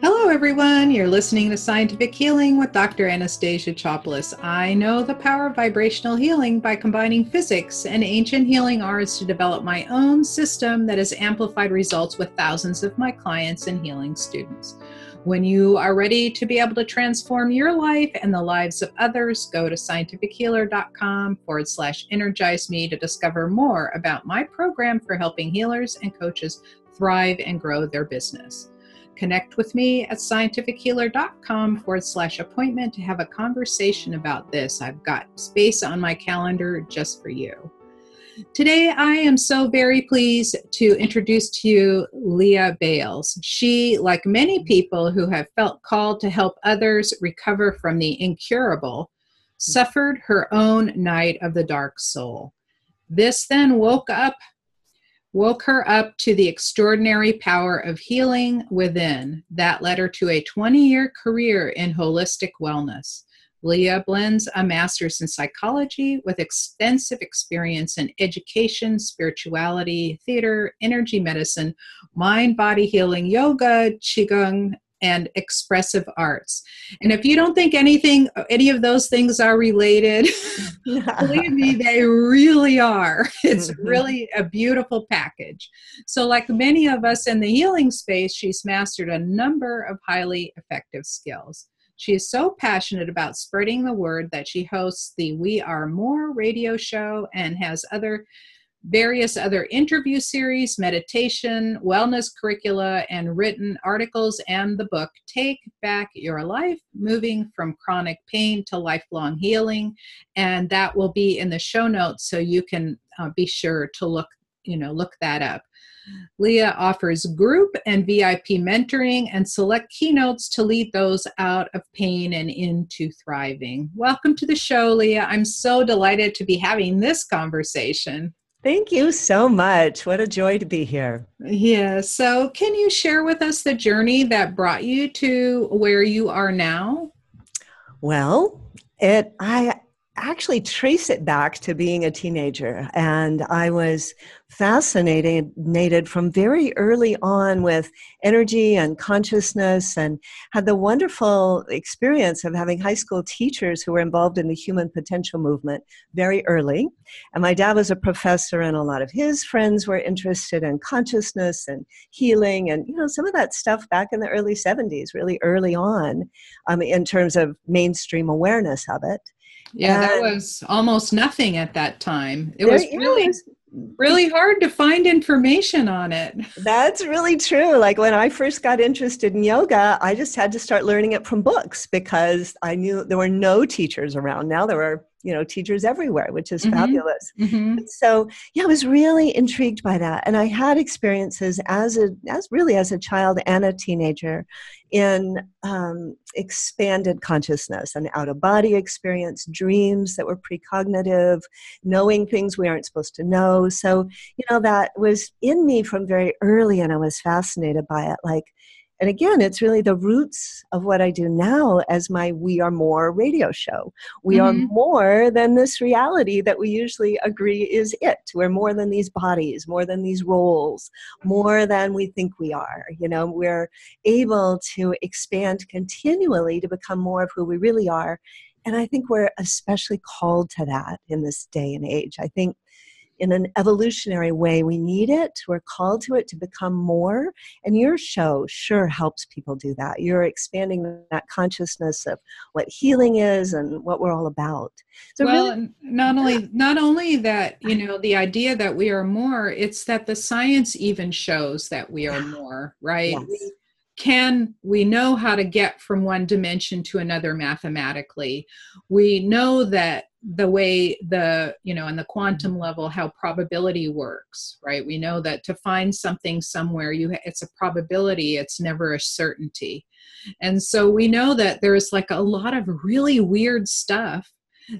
Hello, everyone. You're listening to Scientific Healing with Dr. Anastasia Chopelas. I know the power of vibrational healing by combining physics and ancient healing arts to develop my own system that has amplified results with thousands of my clients and healing students. When you are ready to be able to transform your life and the lives of others, go to scientifichealer.com forward slash energize me to discover more about my program for helping healers and coaches thrive and grow their business. Connect with me at scientifichealer.com forward slash appointment to have a conversation about this. I've got space on my calendar just for you. Today, I am so very pleased to introduce to you Lea Bayles. She, like many people who have felt called to help others recover from the incurable, suffered her own night of the dark soul. This then woke up woke her up to the extraordinary power of healing within. That led her to a 20 year career in holistic wellness. Lea blends a master's in psychology with extensive experience in education, spirituality, theater, energy medicine, mind body healing, yoga, qigong, and expressive arts. And if you don't think anything, any of those things are related, believe me, they really are. It's mm-hmm. really a beautiful package. So, like many of us in the healing space, she's mastered a number of highly effective skills. She is so passionate about spreading the word that she hosts the We Are More radio show and has other various other interview series, meditation, wellness curricula, and written articles, and the book Take Back Your Life Moving from Chronic Pain to Lifelong Healing. And that will be in the show notes so you can uh, be sure to look, you know, look that up. Lea offers group and VIP mentoring and select keynotes to lead those out of pain and into thriving. Welcome to the show, Lea. I'm so delighted to be having this conversation. Thank you so much. What a joy to be here. Yeah. So, can you share with us the journey that brought you to where you are now? Well, it I actually trace it back to being a teenager. And I was fascinated from very early on with energy and consciousness and had the wonderful experience of having high school teachers who were involved in the human potential movement very early. And my dad was a professor, and a lot of his friends were interested in consciousness and healing and, you know, some of that stuff back in the early 70s, really early on um, in terms of mainstream awareness of it. Yeah, and that was almost nothing at that time. It was really is. really hard to find information on it. That's really true. Like when I first got interested in yoga, I just had to start learning it from books because I knew there were no teachers around. Now there are you know teachers everywhere which is mm-hmm. fabulous mm-hmm. so yeah i was really intrigued by that and i had experiences as a as really as a child and a teenager in um, expanded consciousness and out of body experience dreams that were precognitive knowing things we aren't supposed to know so you know that was in me from very early and i was fascinated by it like and again, it's really the roots of what I do now as my We Are More radio show. We mm-hmm. are more than this reality that we usually agree is it. We're more than these bodies, more than these roles, more than we think we are. You know, we're able to expand continually to become more of who we really are. And I think we're especially called to that in this day and age. I think in an evolutionary way. We need it. We're called to it to become more. And your show sure helps people do that. You're expanding that consciousness of what healing is and what we're all about. So well, really, not only not only that, you know, the idea that we are more, it's that the science even shows that we are more, right? Yes. We, can we know how to get from one dimension to another mathematically? We know that the way the you know in the quantum level how probability works right? We know that to find something somewhere you it's a probability it's never a certainty. And so we know that there's like a lot of really weird stuff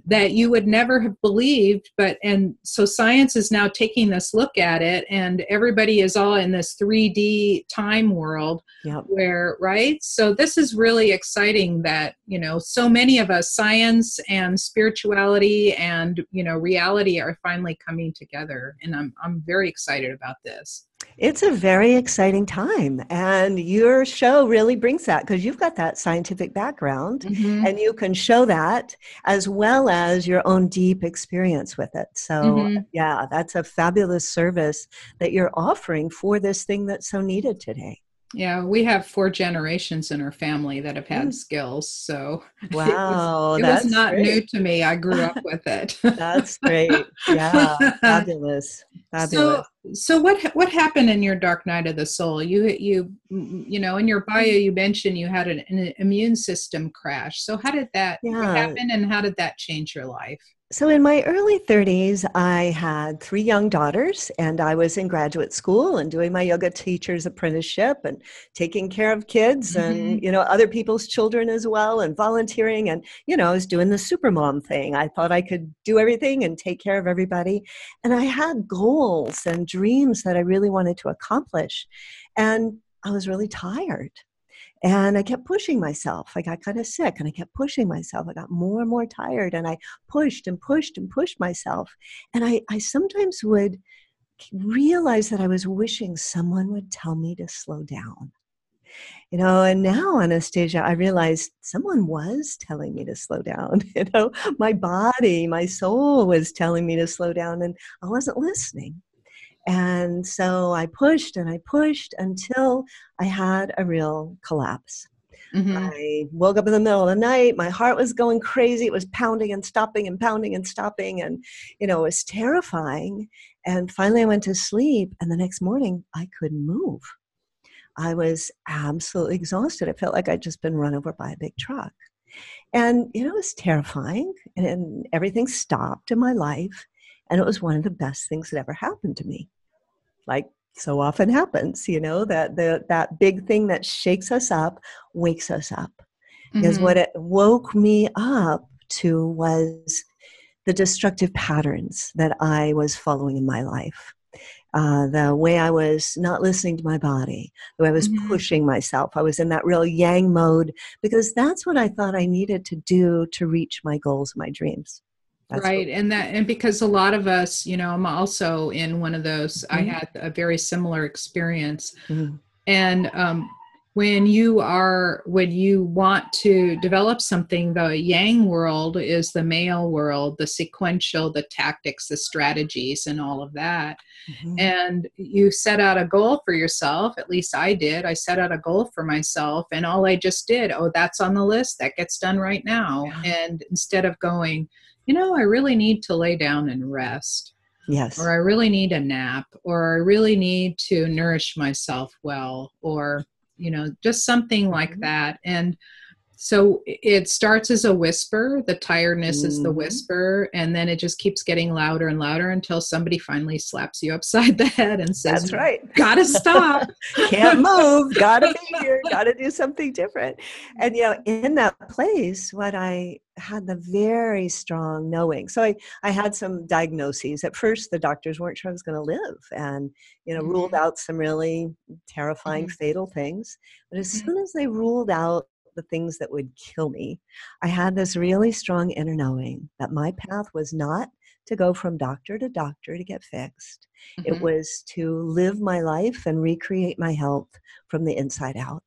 that you would never have believed but and so science is now taking this look at it and everybody is all in this 3d time world yep. where right so this is really exciting that you know so many of us science and spirituality and you know reality are finally coming together and i'm i'm very excited about this It's a very exciting time. And your show really brings that because you've got that scientific background mm-hmm. and you can show that as well as your own deep experience with it. So, mm-hmm. yeah, that's a fabulous service that you're offering for this thing that's so needed today. Yeah, we have four generations in our family that have had mm. skills. So wow, it was, it was not great. new to me. I grew up with it. that's great. Yeah, fabulous. Fabulous. So, so what what happened in your dark night of the soul? You you you know in your bio you mentioned you had an, an immune system crash. So how did that yeah. happen, and how did that change your life? So, in my early 30s, I had three young daughters, and I was in graduate school and doing my yoga teacher's apprenticeship and taking care of kids mm-hmm. and, you know, other people's children as well and volunteering. And, you know, I was doing the supermom thing. I thought I could do everything and take care of everybody. And I had goals and dreams that I really wanted to accomplish. And I was really tired. And I kept pushing myself. I got kind of sick and I kept pushing myself. I got more and more tired and I pushed and pushed and pushed myself. And I, I sometimes would realize that I was wishing someone would tell me to slow down. You know, and now Anastasia, I realized someone was telling me to slow down. You know, my body, my soul was telling me to slow down, and I wasn't listening. And so I pushed and I pushed until I had a real collapse. Mm-hmm. I woke up in the middle of the night. My heart was going crazy. It was pounding and stopping and pounding and stopping. And, you know, it was terrifying. And finally, I went to sleep. And the next morning, I couldn't move. I was absolutely exhausted. It felt like I'd just been run over by a big truck. And, you know, it was terrifying. And, and everything stopped in my life. And it was one of the best things that ever happened to me. Like so often happens, you know, that the that big thing that shakes us up wakes us up. Mm-hmm. Because what it woke me up to was the destructive patterns that I was following in my life. Uh, the way I was not listening to my body, the way I was mm-hmm. pushing myself. I was in that real yang mode because that's what I thought I needed to do to reach my goals, my dreams. That's right what, and that and because a lot of us you know i'm also in one of those mm-hmm. i had a very similar experience mm-hmm. and um, when you are when you want to develop something the yang world is the male world the sequential the tactics the strategies and all of that mm-hmm. and you set out a goal for yourself at least i did i set out a goal for myself and all i just did oh that's on the list that gets done right now yeah. and instead of going you know, I really need to lay down and rest. Yes. Or I really need a nap, or I really need to nourish myself well, or, you know, just something like mm-hmm. that. And so it starts as a whisper, the tiredness mm-hmm. is the mm-hmm. whisper, and then it just keeps getting louder and louder until somebody finally slaps you upside the head and says, That's right. Gotta stop. Can't move. Gotta be here. Gotta do something different. And, you know, in that place, what I had the very strong knowing. So I, I had some diagnoses. At first, the doctors weren't sure I was going to live and, you know, mm-hmm. ruled out some really terrifying, mm-hmm. fatal things. But as mm-hmm. soon as they ruled out the things that would kill me, I had this really strong inner knowing that my path was not to go from doctor to doctor to get fixed. Mm-hmm. It was to live my life and recreate my health from the inside out.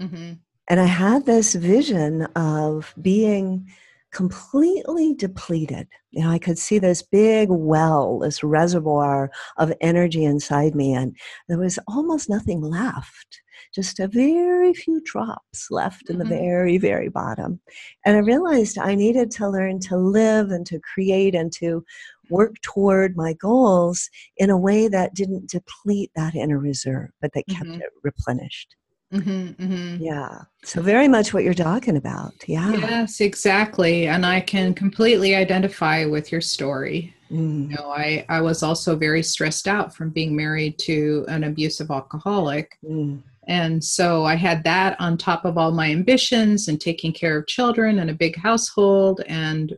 Mm-hmm. And I had this vision of being completely depleted. You know, I could see this big well, this reservoir of energy inside me, and there was almost nothing left. Just a very few drops left in mm-hmm. the very, very bottom. And I realized I needed to learn to live and to create and to work toward my goals in a way that didn't deplete that inner reserve, but that kept mm-hmm. it replenished. Mm-hmm, mm-hmm. Yeah. So, very much what you're talking about. Yeah. Yes, exactly. And I can completely identify with your story. Mm. You know, I, I was also very stressed out from being married to an abusive alcoholic. Mm. And so I had that on top of all my ambitions and taking care of children and a big household. And,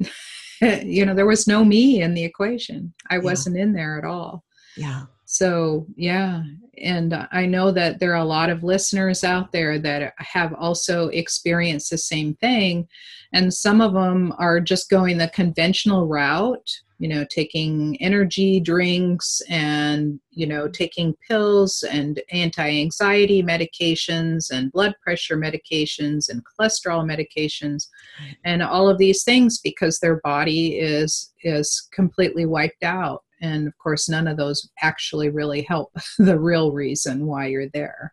you know, there was no me in the equation. I yeah. wasn't in there at all. Yeah. So, yeah. And I know that there are a lot of listeners out there that have also experienced the same thing. And some of them are just going the conventional route you know taking energy drinks and you know taking pills and anti-anxiety medications and blood pressure medications and cholesterol medications and all of these things because their body is is completely wiped out and of course none of those actually really help the real reason why you're there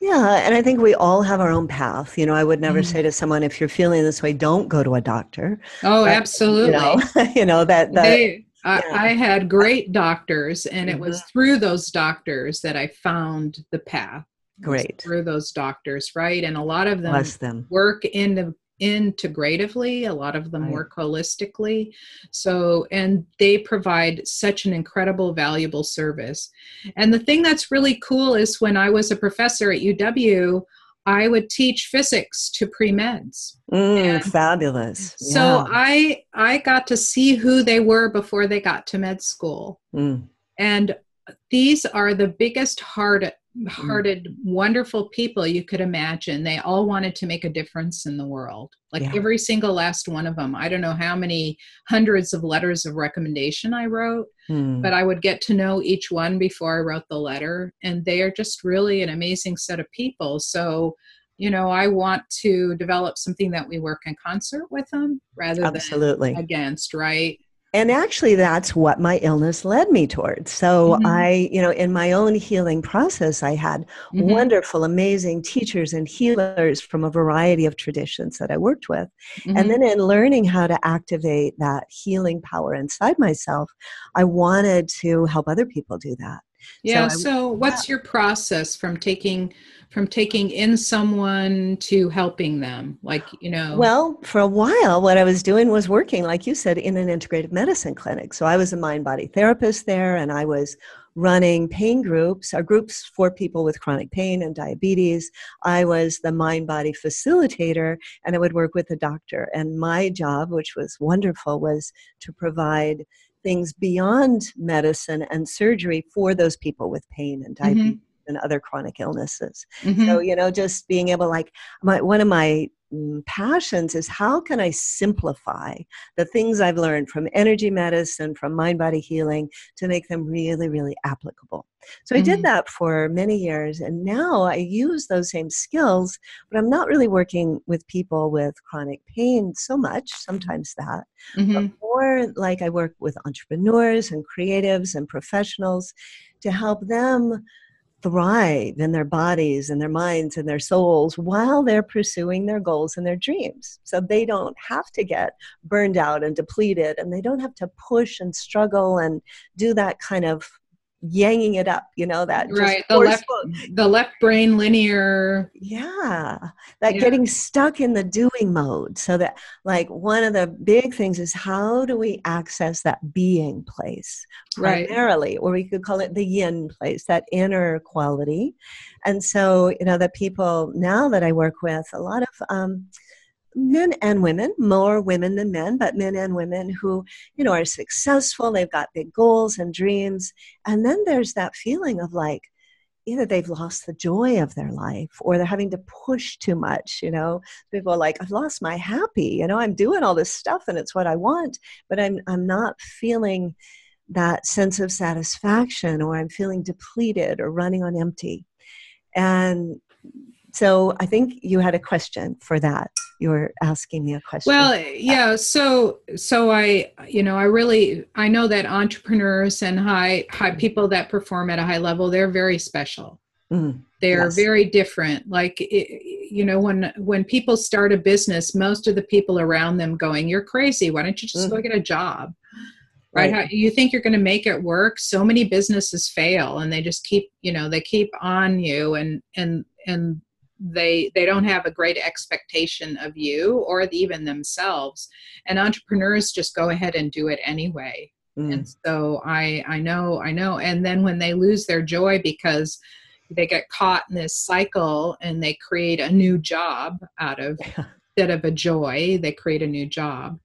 yeah, and I think we all have our own path. You know, I would never mm-hmm. say to someone, if you're feeling this way, don't go to a doctor. Oh, but, absolutely. You know, you know that, that they, I, I, had great doctors, and mm-hmm. it was mm-hmm. through those doctors that I found the path. Great. Through those doctors, right? And a lot of them, them. work in the integratively a lot of them right. work holistically so and they provide such an incredible valuable service and the thing that's really cool is when i was a professor at uw i would teach physics to pre-meds mm, fabulous so yeah. i i got to see who they were before they got to med school mm. and these are the biggest heart Mm. hearted, wonderful people you could imagine. They all wanted to make a difference in the world. Like yeah. every single last one of them. I don't know how many hundreds of letters of recommendation I wrote, hmm. but I would get to know each one before I wrote the letter. And they are just really an amazing set of people. So, you know, I want to develop something that we work in concert with them rather Absolutely. than against, right? And actually that's what my illness led me towards so mm-hmm. i you know in my own healing process i had mm-hmm. wonderful amazing teachers and healers from a variety of traditions that i worked with mm-hmm. and then in learning how to activate that healing power inside myself i wanted to help other people do that yeah so, so what's yeah. your process from taking from taking in someone to helping them? Like you know well for a while what i was doing was working like you said in an integrative medicine clinic. So i was a mind body therapist there and i was running pain groups our groups for people with chronic pain and diabetes. I was the mind body facilitator and i would work with the doctor. And my job which was wonderful was to provide things beyond medicine and surgery for those people with pain and mm-hmm. diabetes mm-hmm and other chronic illnesses. Mm-hmm. So, you know, just being able like my one of my mm, passions is how can I simplify the things I've learned from energy medicine, from mind body healing to make them really, really applicable. So I did mm-hmm. that for many years, and now I use those same skills, but I'm not really working with people with chronic pain so much, sometimes that, mm-hmm. but more like I work with entrepreneurs and creatives and professionals to help them thrive in their bodies and their minds and their souls while they're pursuing their goals and their dreams. So they don't have to get burned out and depleted and they don't have to push and struggle and do that kind of yanging it up you know that right the left the left brain linear yeah that yeah. getting stuck in the doing mode so that like one of the big things is how do we access that being place primarily right. or we could call it the yin place that inner quality and so you know the people now that i work with a lot of um, men and women, more women than men, but men and women who, you know, are successful, they've got big goals and dreams. And then there's that feeling of like, either they've lost the joy of their life or they're having to push too much you know people are like i've lost my happy you know i'm doing all this stuff and it's what i want but i'm i'm not feeling that sense of satisfaction or i'm feeling depleted or running on empty and so I think you had a question for that. You were asking me a question. Well, yeah. So, so I, you know, I really, I know that entrepreneurs and high, high people that perform at a high level, they're very special. Mm, they're yes. very different. Like, you know, when when people start a business, most of the people around them going, "You're crazy. Why don't you just mm. go get a job?" right, right. How, you think you're going to make it work so many businesses fail and they just keep you know they keep on you and and and they they don't have a great expectation of you or even themselves. And entrepreneurs just go ahead and do it anyway. Mm. and so i i know i know. And then when they lose their joy because they get caught in this cycle and they create a new job out of instead of a joy they create a new job.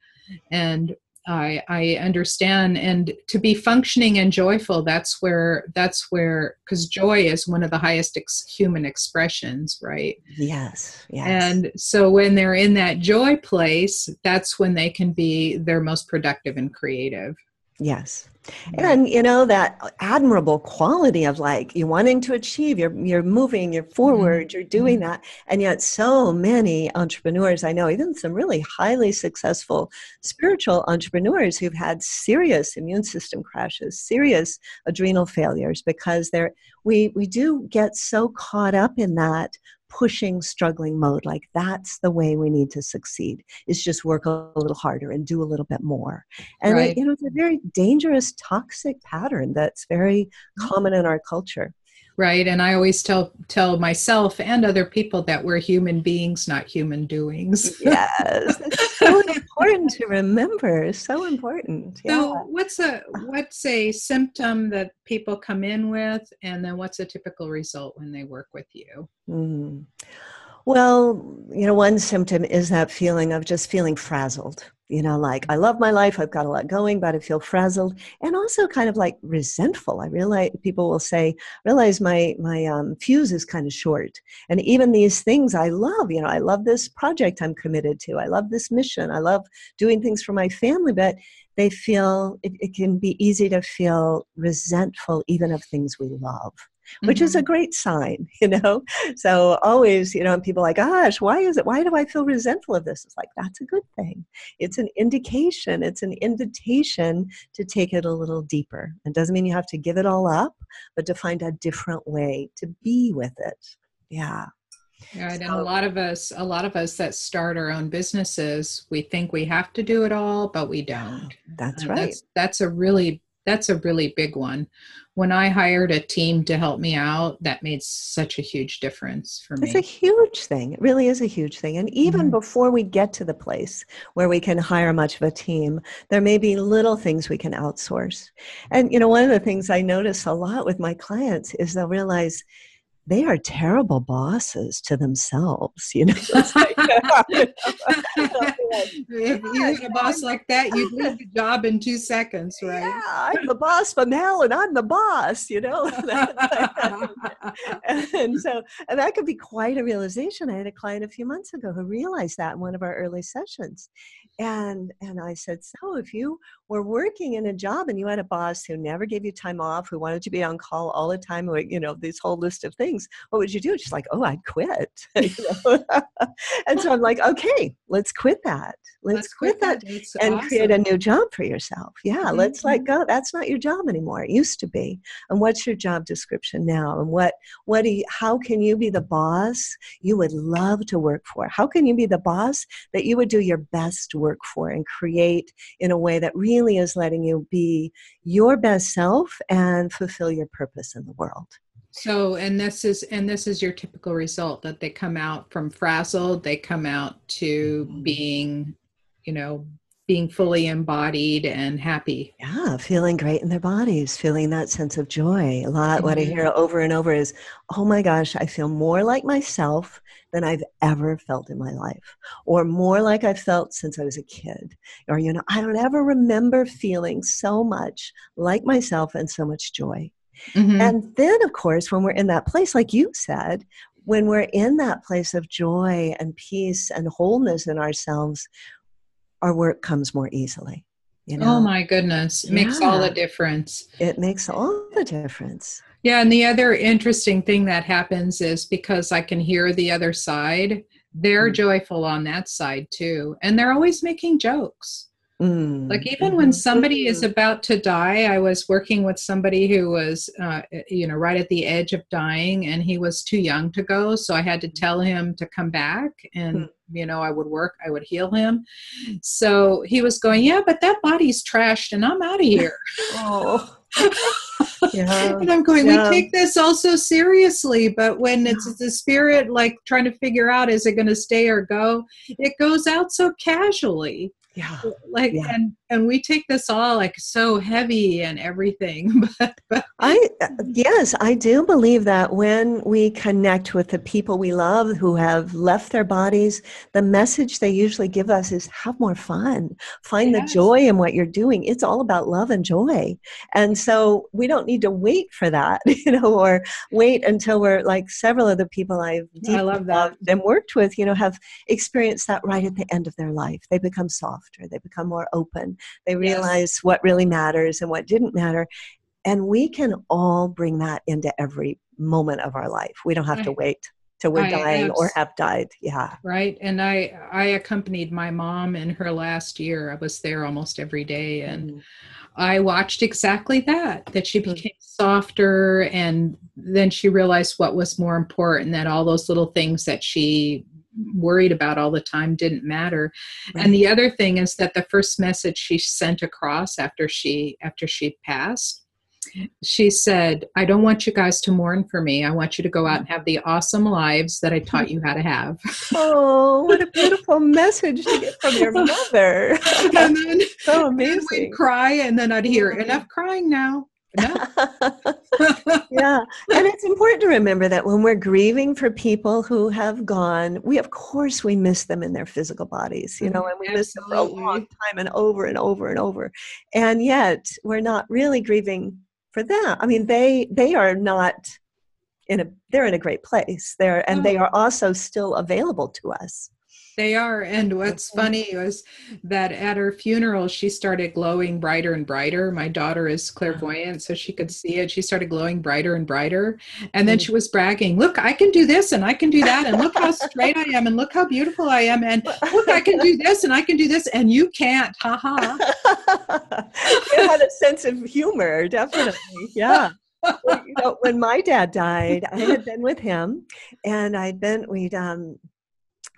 And I, I understand. And to be functioning and joyful that's where that's where because joy is one of the highest ex- human expressions right? Yes yes. And so when they're in that joy place that's when they can be their most productive and creative Yes. And mm-hmm. you know that admirable quality of like you wanting to achieve, you're you're moving, you're mm-hmm. forward, you're doing mm-hmm. that, and yet so many entrepreneurs I know, even some really highly successful spiritual entrepreneurs who've had serious immune system crashes, serious adrenal failures because they're we we do get so caught up in that pushing struggling mode like that's the way we need to succeed is just work a little harder and do a little bit more and right. it, you know it's a very dangerous toxic pattern that's very mm-hmm. common in our culture right? And i always tell tell myself and other people that we're human beings not human doings. Yes. It's so important to remember. So important. Yeah. so what's a what's a symptom that people come in with? And then what's a typical result when they work with you? Mm-hmm. well you know one symptom is that feeling of just feeling frazzled you know like i love my life i've got a lot going but i feel frazzled and also kind of like resentful. I realize people will say realize my my um, fuse is kind of short and even these things i love you know i love this project i'm committed to i love this mission i love doing things for my family but they feel it, it can be easy to feel resentful even of things we love which mm-hmm. is a mm-hmm. great sign, you know? So always, you know, people like, gosh, why is it, why do I feel resentful of this? It's like, that's a good thing. It's an indication, it's an invitation to take it a little deeper. It doesn't mean you have to give it all up, but to find a different way to be with it. Yeah. Right. So, and a lot of us, a lot of us that start our own businesses, we think we have to do it all, but we don't. That's right. That's, that's a really that's a really big one. When I hired a team to help me out, that made such a huge difference for me. It's a huge thing. It really is a huge thing. And even mm-hmm. before we get to the place where we can hire much of a team, there may be little things we can outsource. And, you know, one of the things I notice a lot with my clients is they'll realize, they are terrible bosses to themselves. You know, like, if you oh had a boss like that, you'd leave the job in two seconds, right? Yeah, I'm the boss from hell, and I'm the boss. You know, and so and that could be quite a realization. I had a client a few months ago who realized that in one of our early sessions, and and I said, so if you were working in a job and you had a boss who never gave you time off, who wanted to be on call all the time, you know, this whole list of things, what would you do? She's like, oh, I'd quit. and so I'm like, okay, let's quit that. Let's, let's quit, quit, that, that. and awesome. create a new job for yourself. Yeah, mm-hmm. let's let mm-hmm. go. That's not your job anymore. It used to be. And what's your job description now? And what what do you, how can you be the boss you would love to work for? How can you be the boss that you would do your best work for and create in a way that really is letting you be your best self and fulfill your purpose in the world? So, and this is and this is your typical result that they come out from frazzled, they come out to being, you know, being fully embodied and happy. Yeah, feeling great in their bodies, feeling that sense of joy. A lot mm-hmm. what I mm-hmm. hear over and over is, "Oh my gosh, I feel more like myself than I've ever felt in my life, or more like I've felt since I was a kid." Or you know, I don't ever remember feeling so much like myself and so much joy. Mm-hmm. And then, of course, when we're in that place, like you said, when we're in that place of joy and peace and wholeness in ourselves, our work comes more easily. You know? Oh my goodness. It yeah. makes all the difference. It makes all the difference. Yeah, and the other interesting thing that happens is because I can hear the other side, they're mm-hmm. joyful on that side too. And they're always making jokes. Mm. Like even when somebody is mm-hmm. about to die, I was working with somebody who was, uh, you know, right at the edge of dying, and he was too young to go. So I had to tell him to come back, and mm. you know, I would work, I would heal him. So he was going, yeah, but that body's trashed, and I'm out of here. oh. yeah. and I'm going, yeah. we take this also seriously, but when it's the spirit like trying to figure out is it going to stay or go, it goes out so casually yeah like yeah. and and we take this all like so heavy and everything but, but i uh, yes i do believe that when we connect with the people we love who have left their bodies the message they usually give us is have more fun. Find yes. the joy in what you're doing. It's all about love and joy. And so we don't need to wait for that you know or wait until we're like several of the people i've i love that. and worked with you know have experienced that right at the end of their life. They become softer they become more open they realize yes. what really matters and what didn't matter. And we can all bring that into every moment of our life. We don't have to wait till we're I dying or have died. Yeah. Right. And I I accompanied my mom in her last year. I was there almost every day and mm. I watched exactly that that she mm. became softer and then she realized what was more important that all those little things that she worried about all the time didn't matter right. and the other thing is that the first message she sent across after she after she passed she said, I don't want you guys to mourn for me. I want you to go out and have the awesome lives that I taught you how to have. Oh, what a beautiful message to get from your mother. and then, so amazing. And we'd cry, and then I'd hear, enough crying now. Yeah. yeah. And it's important to remember that when we're grieving for people who have gone, we, of course, we miss them in their physical bodies, you know, mm-hmm. and we Absolutely. miss them for a long time and over and over and over. And yet, we're not really grieving for them i mean they they are not in a they're in a great place there and oh. they mm-hmm. are also still available to us they are. And what's funny was that at her funeral, she started glowing brighter and brighter. My daughter is clairvoyant, so she could see it. She started glowing brighter and brighter. And then she was bragging, Look, I can do this and I can do that. And look how straight I am. And look how beautiful I am. And look, I can do this and I can do this. And you can't. Ha ha. you had a sense of humor, definitely. Yeah. you know, when my dad died, I had been with him, and I'd been we'd um,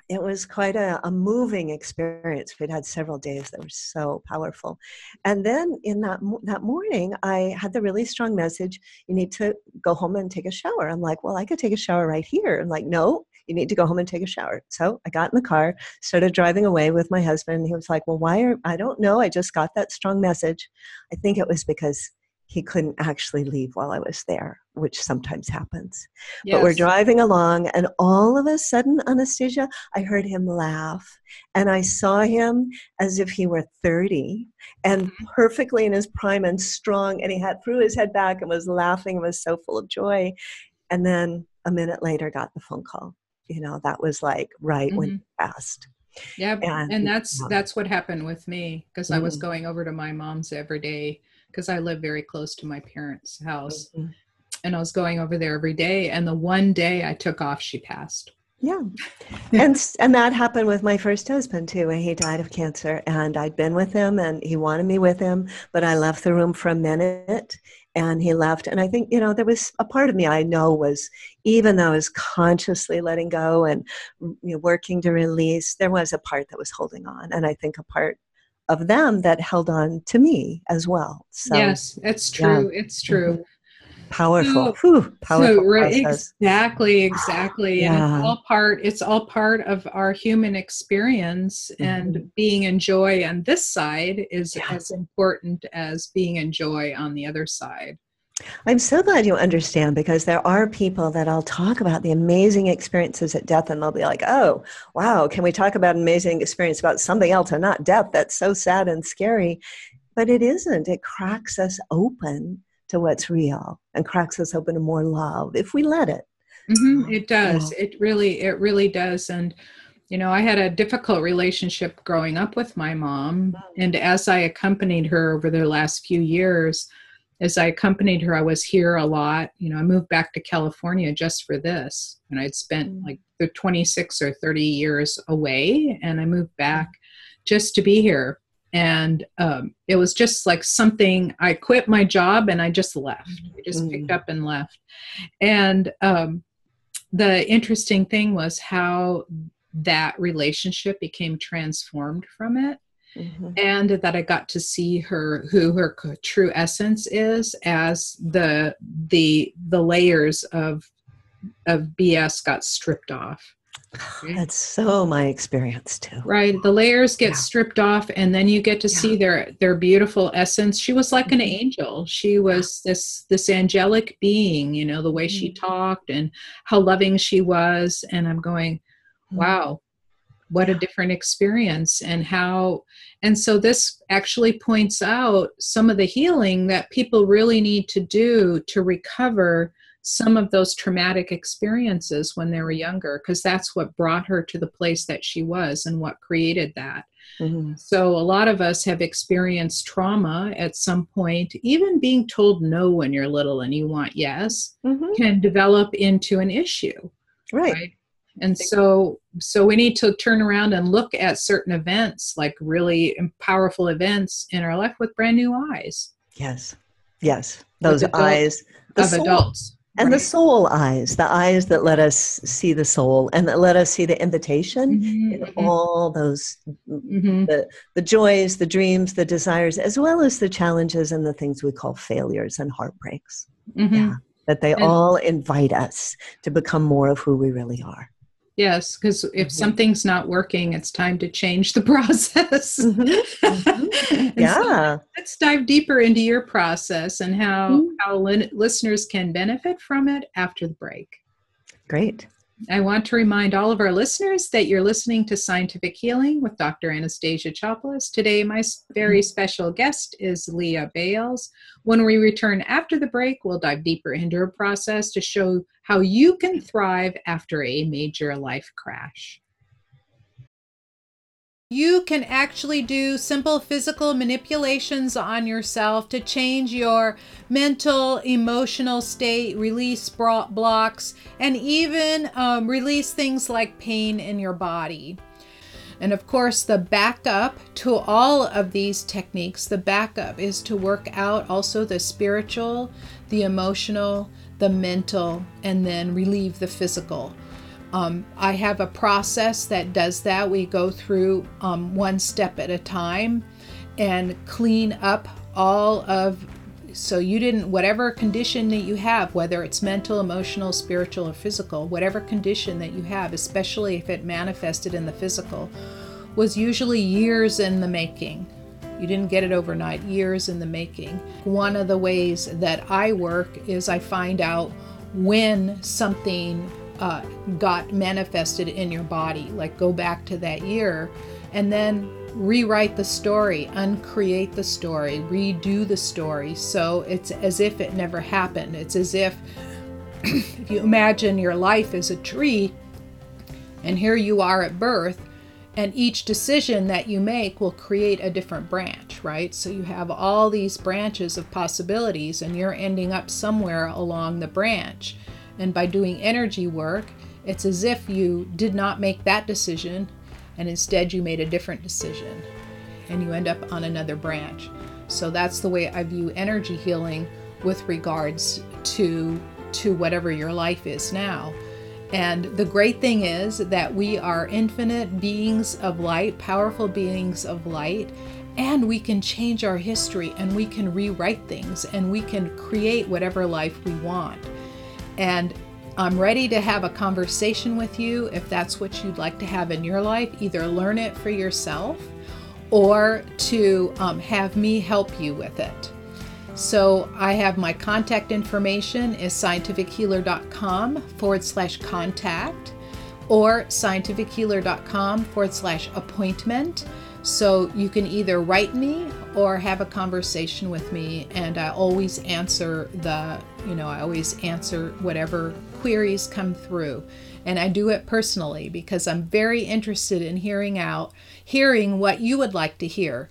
it was quite a, a, moving experience. We'd had several days that were so powerful. And then in that, that morning, I had the really strong message you need to go home and take a shower. I'm like, well, I could take a shower right here. I'm like, no, you need to go home and take a shower. So I got in the car, started driving away with my husband. He was like, well, why are, I don't know. I just got that strong message. I think it was because he couldn't actually leave while I was there, which sometimes happens. Yes. But we're driving along, and all of a sudden, Anastasia, I heard him laugh, and I saw him as if he were 30 and mm-hmm. perfectly in his prime and strong, and he had threw his head back and was laughing and was so full of joy. And then a minute later, got the phone call. You know, that was like right mm-hmm. when he passed. Yeah, and, and that's yeah. that's what happened with me because mm-hmm. I was mm-hmm. going over to my mom's every day because I live very close to my parents' house. Mm-hmm. And I was going over there every day. And the one day I took off, she passed. Yeah. and and that happened with my first husband too. He died of cancer and I'd been with him and he wanted me with him, but I left the room for a minute and he left and I think, you know, there was a part of me I know was even though I was consciously letting go and you know, working to release, there was a part that was holding on and I think a part of them that held on to me as well. So, yes, it's true. Yeah. It's true. Mm-hmm. Powerful. So, Whew, powerful. So, exactly, exactly. Yeah. And it's all part it's all part of our human experience mm-hmm. and being in joy on this side is yeah. as important as being in joy on the other side. I'm so glad you understand because there are people that I'll talk about the amazing experiences at death and they'll be like, oh, wow, can we talk about an amazing experience about something else and not death? That's so sad and scary. But it isn't. It cracks us open to what's real and cracks us open to more love if we let it. Mm-hmm, it does. Yeah. It really, it really does. And you know, I had a difficult relationship growing up with my mom. Mm. And as I accompanied her over the last few years, as I accompanied her, I was here a lot. You know, I moved back to California just for this, and I'd spent mm. like the 26 or 30 years away, and I moved back just to be here. And um, it was just like something. I quit my job and I just left. I just mm. picked up and left. And um, the interesting thing was how that relationship became transformed from it Mm-hmm. and that I got to see her who her true essence is as the the the layers of of BS got stripped off. That's so my experience too. Right, the layers get yeah. stripped off, and then you get to yeah. see their their beautiful essence. She was like mm-hmm. an angel. She was this this angelic being. You know the way mm-hmm. she talked and how loving she was. And I'm going, mm-hmm. wow, what a different experience and how and so this actually points out some of the healing that people really need to do to recover some of those traumatic experiences when they were younger because that's what brought her to the place that she was and what created that. Mm-hmm. So, a lot of us have experienced trauma at some point. Even being told no when you're little and you want yes mm-hmm. can develop into an issue. Right. right? And so, so we need to turn around and look at certain events, like really powerful events in our life, with brand new eyes. Yes, yes, those adult, eyes of adults and right. the soul eyes the eyes that let us see the soul and that let us see the invitation mm-hmm, in mm-hmm. all those mm-hmm. the, the joys the dreams the desires as well as the challenges and the things we call failures and heartbreaks mm-hmm. yeah that they and, all invite us to become more of who we really are Yes, because if mm-hmm. something's not working, it's time to change the process. Mm-hmm. Mm-hmm. yeah. So let's dive deeper into your process and how mm-hmm. how li- listeners can benefit from it after the break. Great. I want to remind all of our listeners that you're listening to Scientific Healing with Dr. Anastasia Chopelas. Today, my very mm-hmm. special guest is Lea Bayles. When we return after the break, we'll dive deeper into her process to show how you can thrive after a major life crash. You can actually do simple physical manipulations on yourself to change your mental, emotional state, release blocks, and even um, release things like pain in your body. And of course, the backup to all of these techniques, the backup is to work out also the spiritual, the emotional, the mental, and then relieve the physical. Um, I have a process that does that. We go through um, one step at a time and clean up all of so you didn't whatever condition that you have whether it's mental emotional spiritual or physical whatever condition that you have especially if it manifested in the physical was usually years in the making you didn't get it overnight years in the making one of the ways that i work is i find out when something uh, got manifested in your body. Like go back to that year and then rewrite the story, uncreate the story, redo the story. So it's as if it never happened. It's as if, if you imagine your life as a tree and here you are at birth. And each decision that you make will create a different branch, right? So you have all these branches of possibilities, and you're ending up somewhere along the branch. And by doing energy work, it's as if you did not make that decision and instead you made a different decision and you end up on another branch. So that's the way I view energy healing with regards to to whatever your life is now. And the great thing is that we are infinite beings of light, powerful beings of light, and we can change our history and we can rewrite things and we can create whatever life we want. And I'm ready to have a conversation with you if that's what you'd like to have in your life. Either learn it for yourself or to um, have me help you with it. So I have my contact information is scientifichealer.com forward slash contact or scientifichealer.com forward slash appointment. So you can either write me or have a conversation with me, and I always answer the, you know, I always answer whatever queries come through. And I do it personally because I'm very interested in hearing out, hearing what you would like to hear.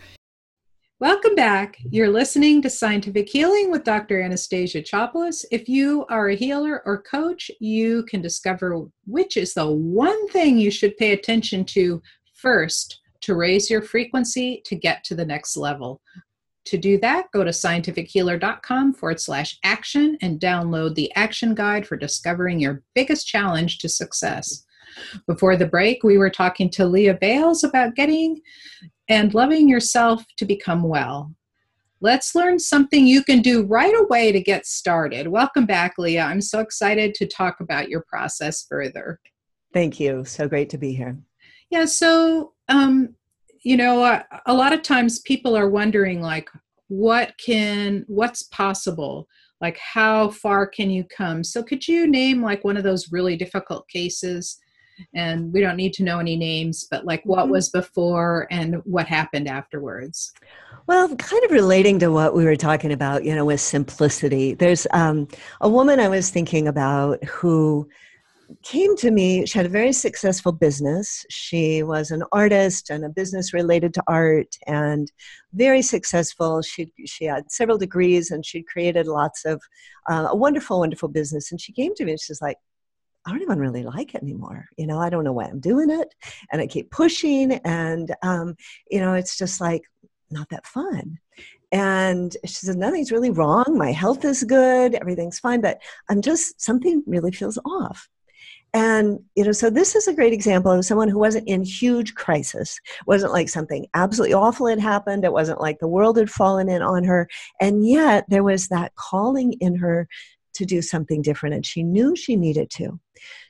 Welcome back. You're listening to Scientific Healing with Dr. Anastasia Chopelas. If you are a healer or coach, you can discover which is the one thing you should pay attention to first to raise your frequency to get to the next level. To do that, go to scientifichealer.com forward slash action and download the action guide for discovering your biggest challenge to success. Before the break, we were talking to Lea Bayles about getting and loving yourself to become well. Let's learn something you can do right away to get started. Welcome back, Lea. I'm so excited to talk about your process further. Thank you. So great to be here. Yeah, so um, you know, a, a lot of times people are wondering, like, what can, what's possible? Like, how far can you come? So, could you name like one of those really difficult cases and we don't need to know any names but like what mm-hmm. was before and what happened afterwards well, kind of relating to what we were talking about, you know, with simplicity. There's um, a woman I was thinking about who came to me. She had a very successful business. She was an artist and a business related to art and very successful. She, she had several degrees and she'd created lots of uh, a wonderful, wonderful business. And she came to me and she's like, I don't even really like it anymore. You know, I don't know why I'm doing it. And I keep pushing. And, um, you know, it's just like, not that fun. And she said, Nothing's really wrong. My health is good. Everything's fine. But I'm just, something really feels off. And, you know, so this is a great example of someone who wasn't in huge crisis. It wasn't like something absolutely awful had happened. It wasn't like the world had fallen in on her. And yet there was that calling in her to do something different. And she knew she needed to.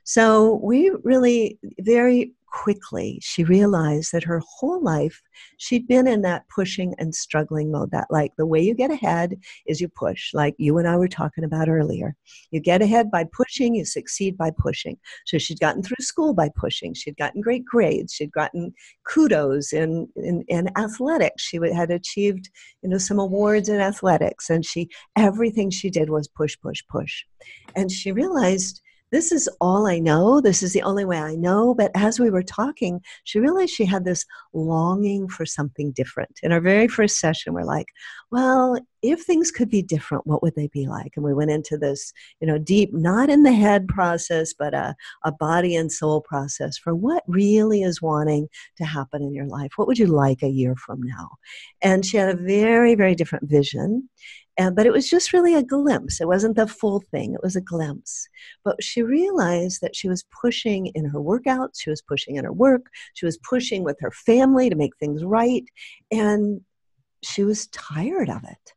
So we really very quickly. She realized that her whole life she'd been in that pushing and struggling mode that like the way you get ahead is you push like you and i were talking about earlier. You get ahead by pushing you succeed by pushing. So she'd gotten through school by pushing. She'd gotten great grades. She'd gotten kudos in, in, in athletics. She had achieved you know some awards in athletics. And she everything she did was push push push. And she realized this is all I know. This is the only way I know. But as we were talking, she realized she had this longing for something different. In our very first session, we're like, well, if things could be different, what would they be like? And we went into this, you know, deep, not in the head process, but a, a body and soul process for what really is wanting to happen in your life. What would you like a year from now? And she had a very, very different vision. And, but it was just really a glimpse. It wasn't the full thing, it was a glimpse. But she realized that she was pushing in her workouts, she was pushing in her work, she was pushing with her family to make things right, and she was tired of it.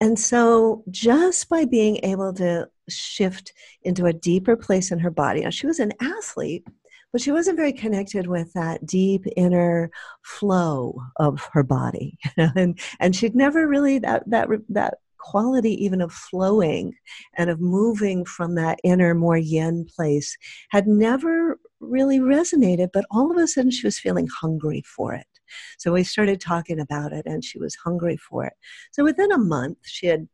And so, just by being able to shift into a deeper place in her body, now she was an athlete, but she wasn't very connected with that deep inner flow of her body and and she'd never really that that that quality even of flowing and of moving from that inner more yin place had never really resonated but all of a sudden she was feeling hungry for it. So we started talking about it and she was hungry for it. So within a month she had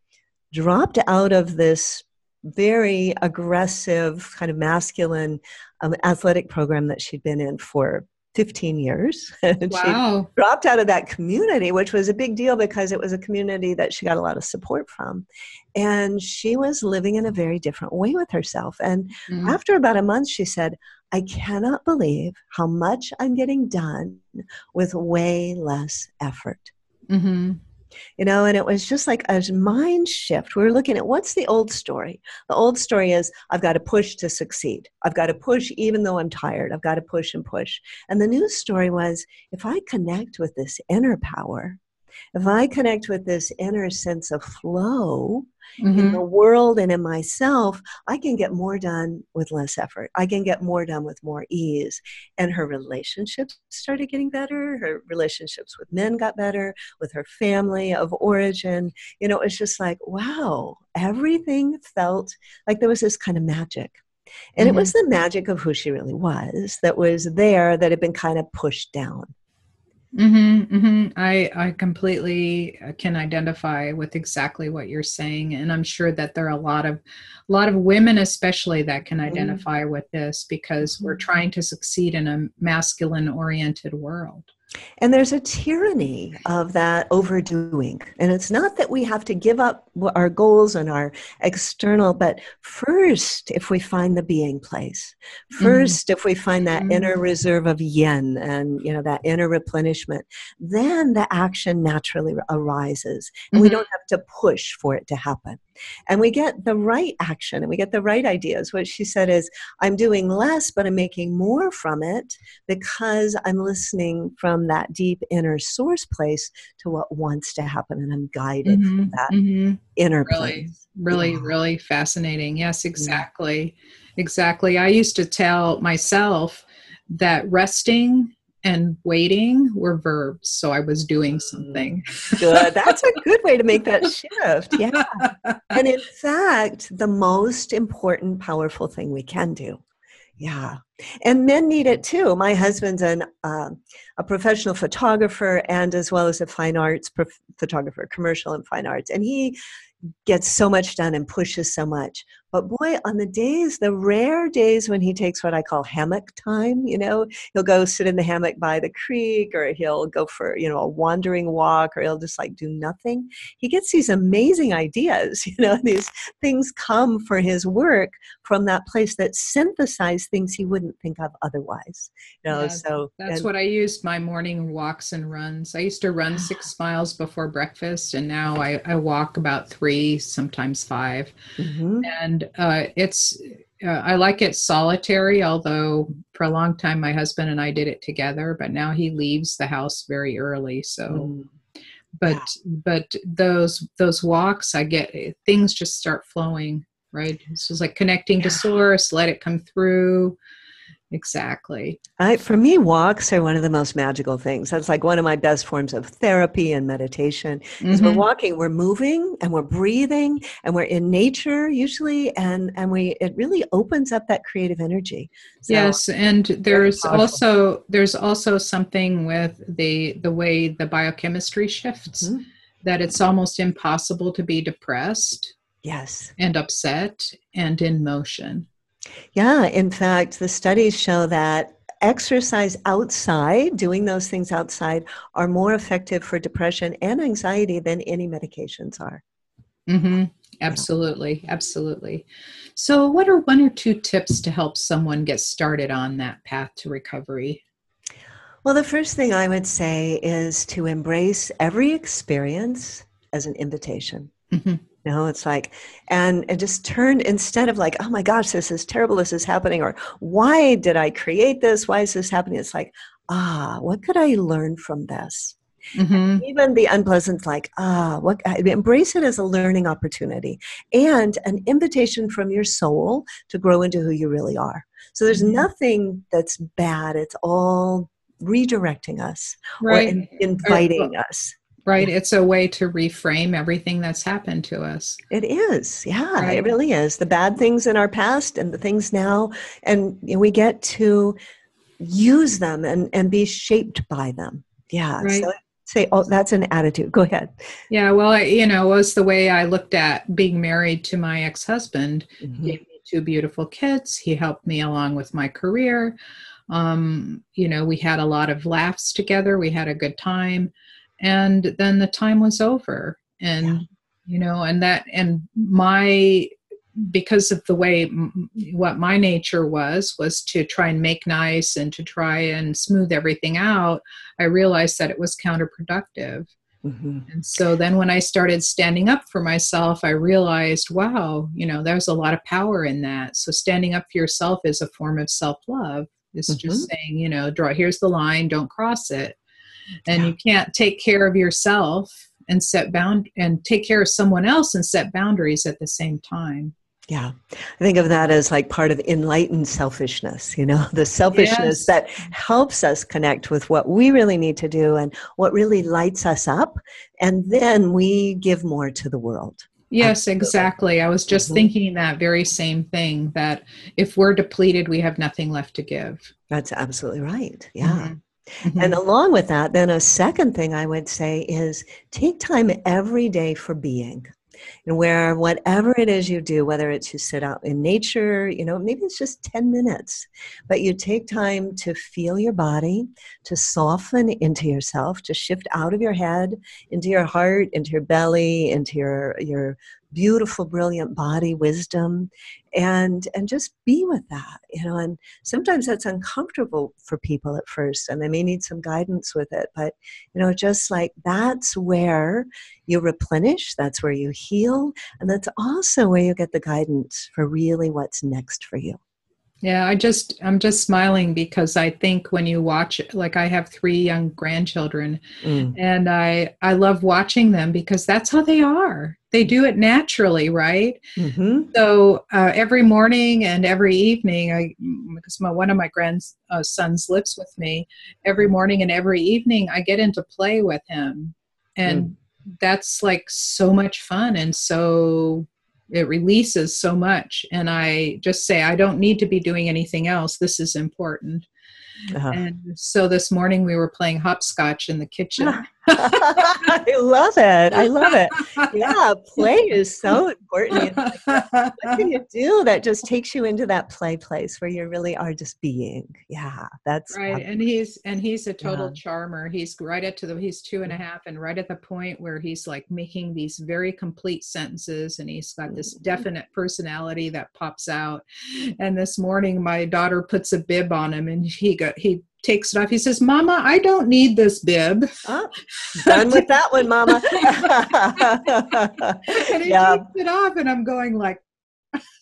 dropped out of this very aggressive, kind of masculine um, athletic program that she'd been in for 15 years. wow. she dropped out of that community, which was a big deal because it was a community that she got a lot of support from. And she was living in a very different way with herself. And mm-hmm. after about a month, she said, I cannot believe how much I'm getting done with way less effort. Mm-hmm you know and it was just like a mind shift. We were looking at what's the old story? The old story is i've got to push to succeed. I've got to push even though i'm tired. I've got to push and push. And the new story was if i connect with this inner power if I connect with this inner sense of flow mm-hmm. in the world and in myself, I can get more done with less effort. I can get more done with more ease. And her relationships started getting better. Her relationships with men got better, with her family of origin. You know, it's just like, wow, everything felt like there was this kind of magic. And mm-hmm. it was the magic of who she really was that was there that had been kind of pushed down. Mm-hmm, mm-hmm. I I completely uh, can identify with exactly what you're saying, and I'm sure that there are a lot of a lot of women, especially, that can mm-hmm. identify with this because we're mm-hmm. trying to succeed in a masculine oriented world. And there's a tyranny of that overdoing. And it's not that we have to give up our goals and our external, but first, if we find the being place, 1st mm if we find that mm inner reserve of yin and you know that inner replenishment, then the action naturally arises. And mm-hmm. we don't have to push for it to happen and we get the right action and we get the right ideas. What she said is, I'm doing less, but I'm making more from it because I'm listening from that deep inner source place to what wants to happen and I'm guided mm-hmm, from that mm-hmm. inner really, place. Really, yeah. really fascinating. Yes, exactly. Yeah. Exactly. I used to tell myself that resting and waiting were verbs. So I was doing something. Good. That's a good way to make that shift. Yeah. And in fact, the most important, powerful thing we can do. Yeah. and men need it too. My husband's an uh, a professional photographer and as well as a fine arts prof- photographer, commercial and fine arts, and he gets so much done and pushes so much. But boy, on the days, the rare days when he takes what I call hammock time, you know, he'll go sit in the hammock by the creek or he'll go for, you know, a wandering walk or he'll just like do nothing. He gets these amazing ideas, you know, these things come for his work from that place that synthesize things he wouldn't think of otherwise. You know, yeah, so that's and, what I used my morning walks and runs. I used to run six miles before breakfast and now I, I walk about three, sometimes 5 mm-hmm. And uh, it's uh, I like it solitary, although for a long time my husband and I did it together, but now he leaves the house very early. So, mm. but but those those walks, I get things just start flowing, right? It's just like connecting yeah. to source, let it come through. Exactly. I, for me, walks are one of the most magical things. That's like one of my best forms of therapy and meditation. Is mm-hmm. we're walking, we're moving, and we're breathing, and we're in nature usually, and and we it really opens up that creative energy. So, yes, and there's also there's also something with the the way the biochemistry shifts mm-hmm. that it's almost impossible to be depressed. Yes, and upset and in motion. Yeah, in fact, the studies show that exercise outside, doing those things outside, are more effective for depression and anxiety than any medications are. Mm-hmm. Absolutely, absolutely. So, what are one or two tips to help someone get started on that path to recovery? Well, the first thing I would say is to embrace every experience as an invitation. Mm-hmm. You know, it's like, and it just turned instead of like, oh my gosh, this is terrible, this is happening, or why did I create this? Why is this happening? It's like, ah, what could I learn from this? Mm-hmm. Even the unpleasant, like, ah, what embrace it as a learning opportunity and an invitation from your soul to grow into who you really are. So there's mm-hmm. nothing that's bad, it's all redirecting us right. or in, inviting or, us right. It's a way to reframe everything that's happened to us. It is. Yeah right. it really is. The bad things in our past and the things now and we get to use them and and be shaped by them. Yeah right. so say oh that's an attitude. Go ahead. Yeah well I, you know was the way i looked at being married to my ex-husband. Mm-hmm. gave me two beautiful kids. He helped me along with my career. Um, you know we had a lot of laughs together. We had a good time and then the time was over and yeah. you know and that and my because of the way what my nature was was to try and make nice and to try and smooth everything out i realized that it was counterproductive mm-hmm. and so then when i started standing up for myself i realized wow you know there's a lot of power in that so standing up for yourself is a form of self-love it's mm-hmm. just saying you know draw here's the line don't cross it and yeah. you can't take care of yourself and set bound and take care of someone else and set boundaries at the same time yeah i think of that as like part of enlightened selfishness you know the selfishness yes. that helps us connect with what we really need to do and what really lights us up and then we give more to the world Yes, exactly. I was just mm-hmm. thinking that very same thing that if we're depleted, we have nothing left to give. That's absolutely right. Yeah. Mm-hmm. Mm-hmm. And along with that, then a second thing I would say is take time every day for being. And where whatever it is you do, whether it's you sit out in nature, you know, maybe it's just 10 minutes, but you take time to feel your body, to soften into yourself, to shift out of your head into your heart, into your belly, into your, your beautiful brilliant body wisdom and and just be with that you know and sometimes that's uncomfortable for people at first and they may need some guidance with it but you know just like that's where you replenish that's where you heal and that's also where you get the guidance for really what's next for you yeah, I just I'm just smiling because I think when you watch like I have 3 young grandchildren mm. and I I love watching them because that's how they are. They do it naturally, right? Mm-hmm. So uh, every morning and every evening, I because my one of my grandsons uh, lives with me. Every morning and every evening, I get into play with him, and mm. that's like so much fun and so it releases so much. And i just say i don't need to be doing anything else. This is important. Uh-huh. and so this morning we were playing hopscotch in the kitchen I love it. I love it. Yeah, play is so important. what can you do that just takes you into that play place where you really are just being? Yeah, that's right. And he's and he's a total yeah. charmer. He's right at to the he's two and a half and right at the point where he's like making these very complete sentences and he's got this mm-hmm. definite personality that pops out. And this morning my daughter puts a bib on him and he got he takes it off. He says, Mama, I don't need this bib. Oh, done with that one, Mama. and he yeah. takes it off, and I'm going like,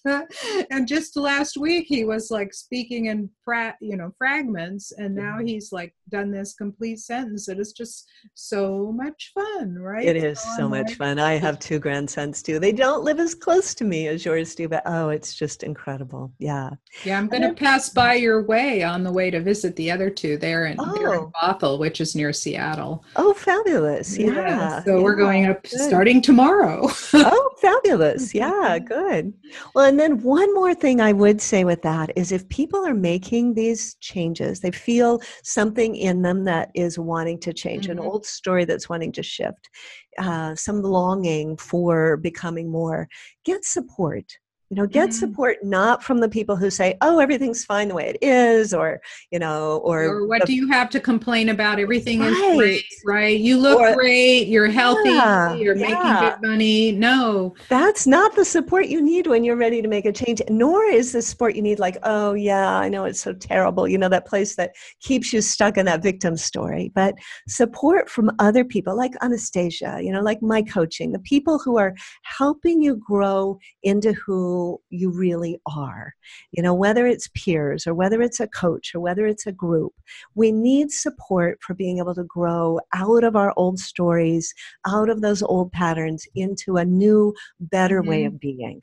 and just last week he was like speaking in fra- you know fragments and now mm-hmm. he's like done this complete sentence it is just so much fun right it is so, so much like, fun i have two grandsons too they don't live as close to me as yours do but oh it's just incredible yeah yeah i'm going to pass by your way on the way to visit the other two there in, oh. in bothell which is near seattle oh fabulous yeah, yeah. so yeah. we're going up good. starting tomorrow oh fabulous yeah good well and then one more thing I would say with that is if people are making these changes, they feel something in them that is wanting to change, mm-hmm. an old story that's wanting to shift, uh, some longing for becoming more, get support you know get mm-hmm. support not from the people who say oh everything's fine the way it is or you know or, or what the, do you have to complain about everything right. is great right you look or, great you're healthy yeah, you're yeah. making good money no that's not the support you need when you're ready to make a change nor is the support you need like oh yeah i know it's so terrible you know that place that keeps you stuck in that victim story but support from other people like anastasia you know like my coaching the people who are helping you grow into who you really are. You know, whether it's peers or whether it's a coach or whether it's a group, we need support for being able to grow out of our old stories, out of those old patterns into a new, better mm-hmm. way of being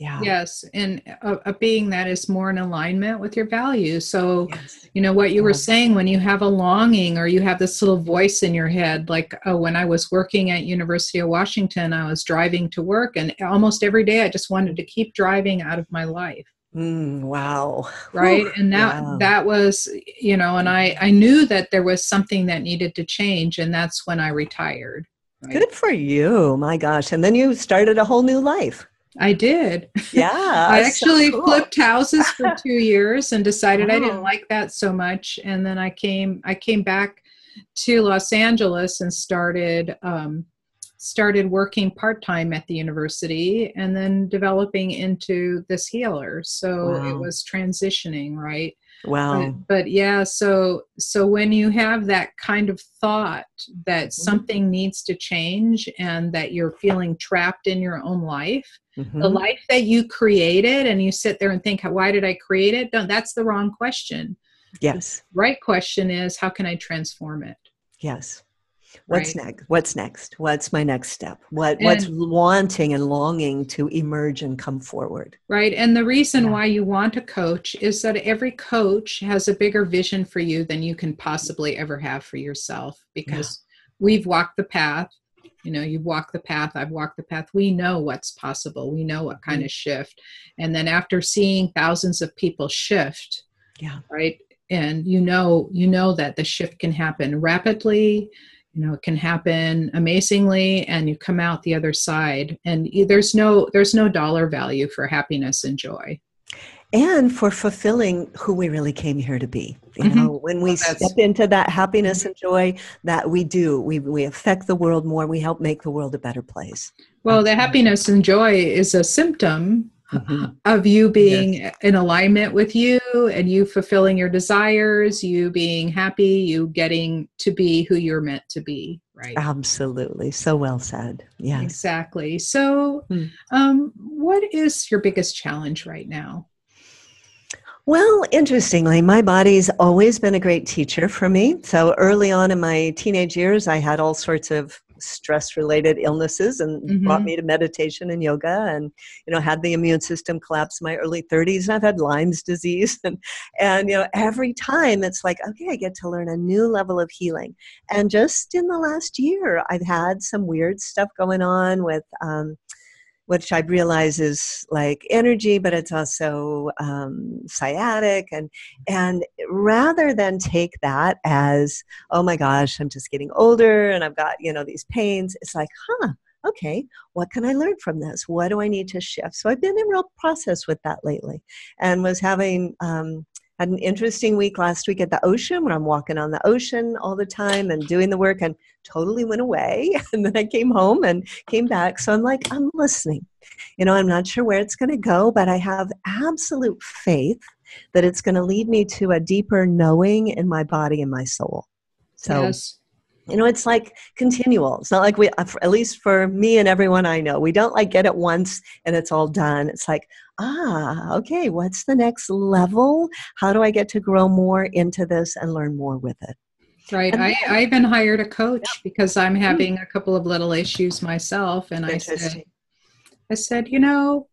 yeah yes and a, a, being that is more in alignment with your values so yes. you know what you were saying when you have a longing or you have this little voice in your head like uh, when i was working at university of washington i was driving to work and almost every day i just wanted to keep driving out of my life Mm, wow. Right. Whew, and that wow. that was, you know, and I I knew that there was something that needed to change and that's when I retired. Right? Good for you. My gosh. And then you started a whole new life. I did. Yeah. I actually so cool. flipped houses for two years and decided oh. I didn't oh. like that so much. And then I came I came back to Los Angeles and started um, started working part time at the university and then developing into this healer. So wow. it was transitioning, right? Wow. But, but, yeah, so so when you have that kind of thought that mm-hmm. something needs to change and that you're feeling trapped in your own life, mm-hmm. the life that you created and you sit there and think, why did I create it? No, that's the wrong question. Yes. The right question is how can I transform it? Yes. What's right? next? What's next? What's my next step? What and, what's wanting and longing to emerge and come forward? Right. And the reason yeah. why you want a coach is that every coach has a bigger vision for you than you can possibly ever have for yourself because yeah. we've walked the path. You know, you've walked the path, I've walked the path. We know what's possible. We know what kind mm-hmm. of shift. And then after seeing thousands of people shift, yeah. Right. And you know, you know that the shift can happen rapidly you know it can happen amazingly and you come out the other side and there's no there's no dollar value for happiness and joy. And for fulfilling who we really came here to be you mm-hmm. know when we well, step into that happiness and joy that we do we, we affect the world more we help make the world a better place. Well the happiness and joy is a symptom mm-hmm. of you being yes. in alignment with you and you fulfilling your desires, you being happy, you getting to be who you're meant to be. Right. Absolutely. So well said. Yeah. Exactly. So, hmm. um, what is your biggest challenge right now? Well, interestingly, my body's always been a great teacher for me. So early on in my teenage years, I had all sorts of stress related illnesses and mm-hmm. brought me to meditation and yoga and you know had the immune system collapse in my early 30s and I've had Lyme's disease and and you know every time it's like okay I get to learn a new level of healing and just in the last year I've had some weird stuff going on with um, which I realize is like energy, but it's also um, sciatic. And, and rather than take that as, oh my gosh, I'm just getting older and I've got, you know, these pains, it's like, huh, okay, what can I learn from this? What do I need to shift? So I've been in real process with that lately and was having, um, had an interesting week last week at the ocean where I'm walking on the ocean all the time and doing the work and totally went away. And then I came home and came back. So I'm like, I'm listening. You know, I'm not sure where it's going to go, but I have absolute faith that it's going to lead me to a deeper knowing in my body and my soul. So, yes. You know, it's like continual. It's not like we, at least for me and everyone I know, we don't like get it once and it's all done. It's like, ah, okay, what's the next level? How do I get to grow more into this and learn more with it? Right. I, I even hired a coach yeah. because I'm hmm. having a couple of little issues myself. And I said, I said, you know,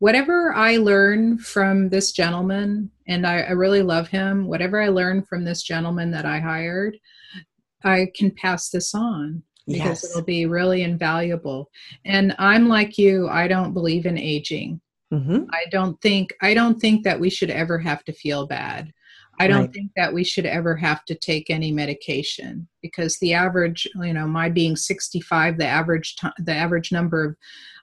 whatever I learn from this gentleman, and I, I really love him, whatever I learn from this gentleman that I hired, I can pass this on because yes. it'll be really invaluable. And I'm like you, I don't believe in aging. Mm-hmm. I don't think I don't think that we should ever have to feel bad. I don't right. think that we should ever have to take any medication because the average, you know, my being 65, the average t- the average number of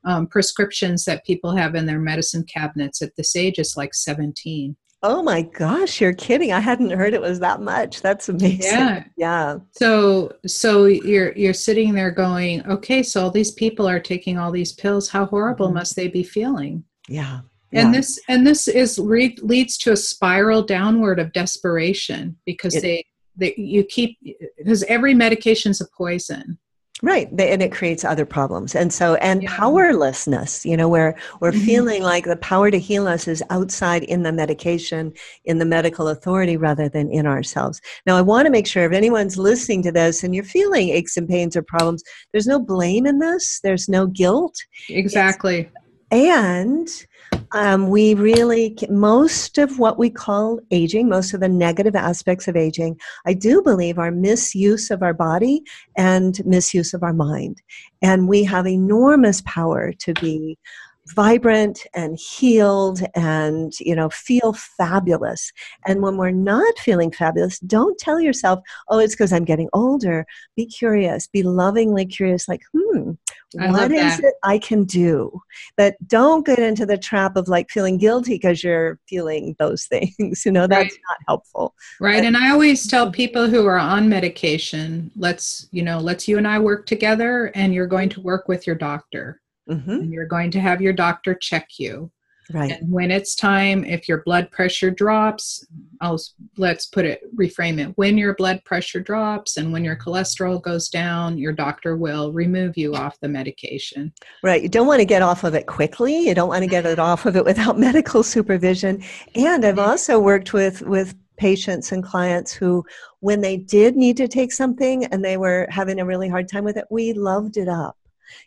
um, prescriptions that people have in their medicine cabinets at this age is like 17. Oh my gosh, you're kidding. I hadn't heard it was that much. That's amazing. Yeah. Yeah. So so you're you're sitting there going, "Okay, so all these people are taking all these pills. How horrible mm-hmm. must they be feeling?" Yeah and this and this is re- leads to a spiral downward of desperation because it, they they you keep because every medication's a poison right and it creates other problems and so and yeah. powerlessness you know where we're mm-hmm. feeling like the power to heal us is outside in the medication in the medical authority rather than in ourselves now i want to make sure if anyone's listening to this and you're feeling aches and pains or problems there's no blame in this there's no guilt exactly it's, and um, we really, most of what we call aging, most of the negative aspects of aging, I do believe are misuse of our body and misuse of our mind. And we have enormous power to be vibrant and healed and you know feel fabulous and when we're not feeling fabulous don't tell yourself oh it's because i'm getting older be curious be lovingly curious like hmm what is it i can do but don't get into the trap of like feeling guilty because you're feeling those things you know that's right. not helpful right but, and i always tell people who are on medication let's you know let's you and i work together and you're going to work with your doctor mm-hmm. and you're going to have your doctor check you. Right. And when it's time, if your blood pressure drops, I'll let's put it reframe it. When your blood pressure drops and when your cholesterol goes down, your doctor will remove you off the medication. Right. You don't want to get off of it quickly. You don't want to get it off of it without medical supervision. And I've mm-hmm. also worked with with patients and clients who when they did need to take something and they were having a really hard time with it, we loved it up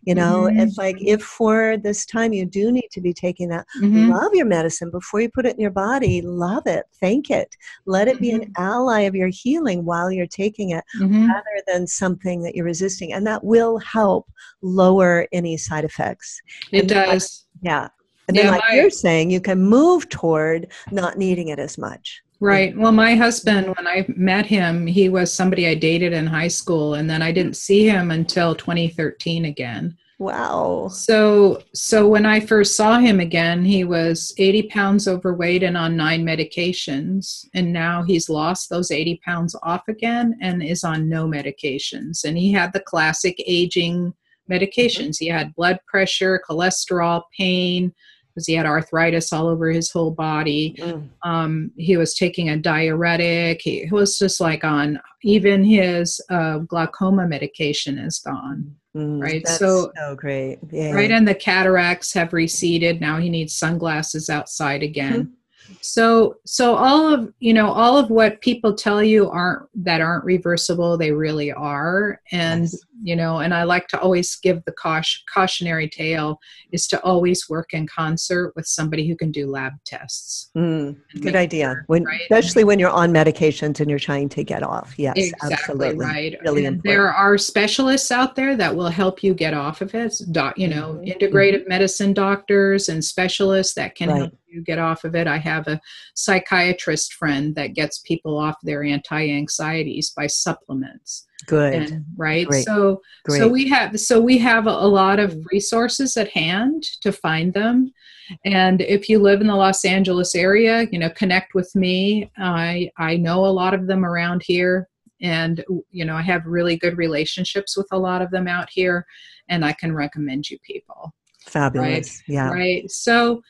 you know mm-hmm. it's like if for this time you do need to be taking that mm-hmm. love your medicine before you put it in your body love it thank it let it be an mm-hmm. ally of your healing while you're taking it mm-hmm. rather than something that you're resisting and that will help lower any side effects it and does yeah and yeah, then like my, you're saying you can move toward not needing it as much Right. Well, my husband, when I met him, he was somebody I dated in high school, and then I didn't see him until 2013 again. Wow. So, so when I first saw him again, he was 80 pounds overweight and on nine medications, and now he's lost those 80 pounds off again and is on no medications. And he had the classic aging mm-hmm. medications. He had blood pressure, cholesterol, pain, because he had arthritis all over his whole body. Mm. Um, he was taking a diuretic. He was just like on even his uh, glaucoma medication is gone. Mm, right. so, so great. Yeah. Right. And the cataracts have receded. Now he needs sunglasses outside again. So so all of you know all of what people tell you aren't that aren't reversible they really are and yes. you know and I like to always give the caution, cautionary tale is to always work in concert with somebody who can do lab tests. Mm, good idea. Sure, when right? especially when you're on medications and you're trying to get off. Yes, exactly absolutely. Right. Really and important. There are specialists out there that will help you get off of it. Doc, you know, mm-hmm. integrative mm-hmm. medicine doctors and specialists that can right. help you get off of it. I have a psychiatrist friend that gets people off their anti-anxieties by supplements. Good. And, right. Great. So Great. so we have so we have a, a lot of resources at hand to find them. And if you live in the Los Angeles area, you know, connect with me. I I know a lot of them around here and you know, I have really good relationships with a lot of them out here and I can recommend you people. Fabulous. Right? Yeah. Right. So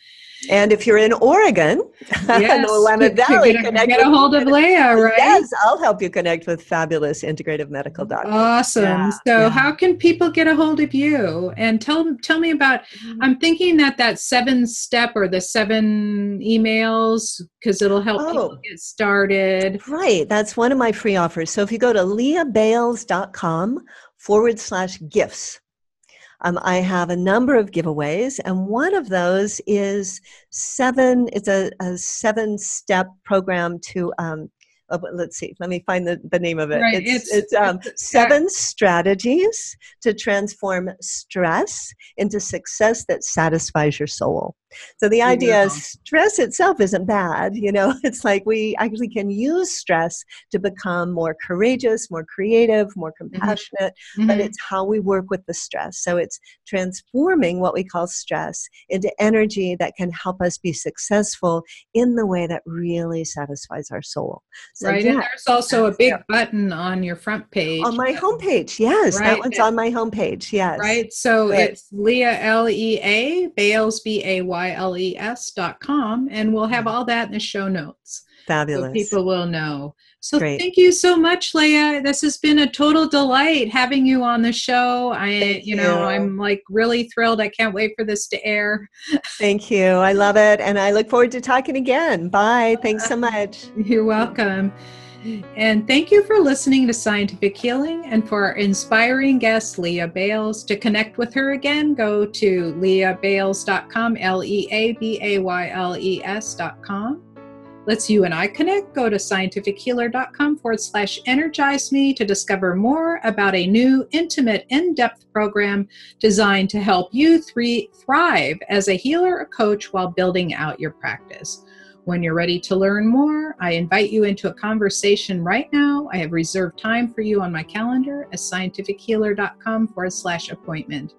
and if you're in Oregon, yes, the Willamette Valley, get, a, get a hold of Lea, right? Yes, I'll help you connect with fabulous integrative medical doctors. Awesome. Yeah, so, yeah. how can people get a hold of you? And tell tell me about. Mm-hmm. I'm thinking that that seven step or the seven emails because it'll help oh, people get started. Right. That's one of my free offers. So if you go to leabayles.com forward slash gifts um, I have a number of giveaways, and one of those is seven. It's a, a seven-step program to um, oh, let's see, let me find the, the name of it. Right. It's, it's, it's um, seven strategies to transform stress into success that satisfies your soul. So the idea yeah. is stress itself isn't bad. You know, it's like we actually can use stress to become more courageous, more creative, more mm-hmm. compassionate, mm-hmm. but it's how we work with the stress. So it's transforming what we call stress into energy that can help us be successful in the way that really satisfies our soul. So, right. Yeah, and there's also a big yeah. button on your front page. On my homepage. Yes. Right. That one's on my homepage. Yes. Right. So Good. it's Lea, L E A, Bayles, B A Y Y-L-E-S dot com, and we'll have mm-hmm. all that in the show notes. Fabulous. So people will know. So Great. thank you so much, Lea. This has been a total delight having you on the show. I, you, you know, I'm like really thrilled. I can't wait for this to air. Thank you. I love it. And I look forward to talking again. Bye. Thanks so much. You're welcome. And thank you for listening to Scientific Healing and for our inspiring guest, Lea Bayles. To connect with her again, go to leabayles.com, L E A B A Y L E S.com. Let's you and I connect. Go to scientifichealer.com forward slash energize me to discover more about a new, intimate, in depth program designed to help you three thrive as a healer or coach while building out your practice. When you're ready to learn more, I invite you into a conversation right now. I have reserved time for you on my calendar at scientifichealer.com forward slash appointment.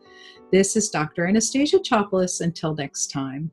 This is Dr. Anastasia Chopelas. Until next time.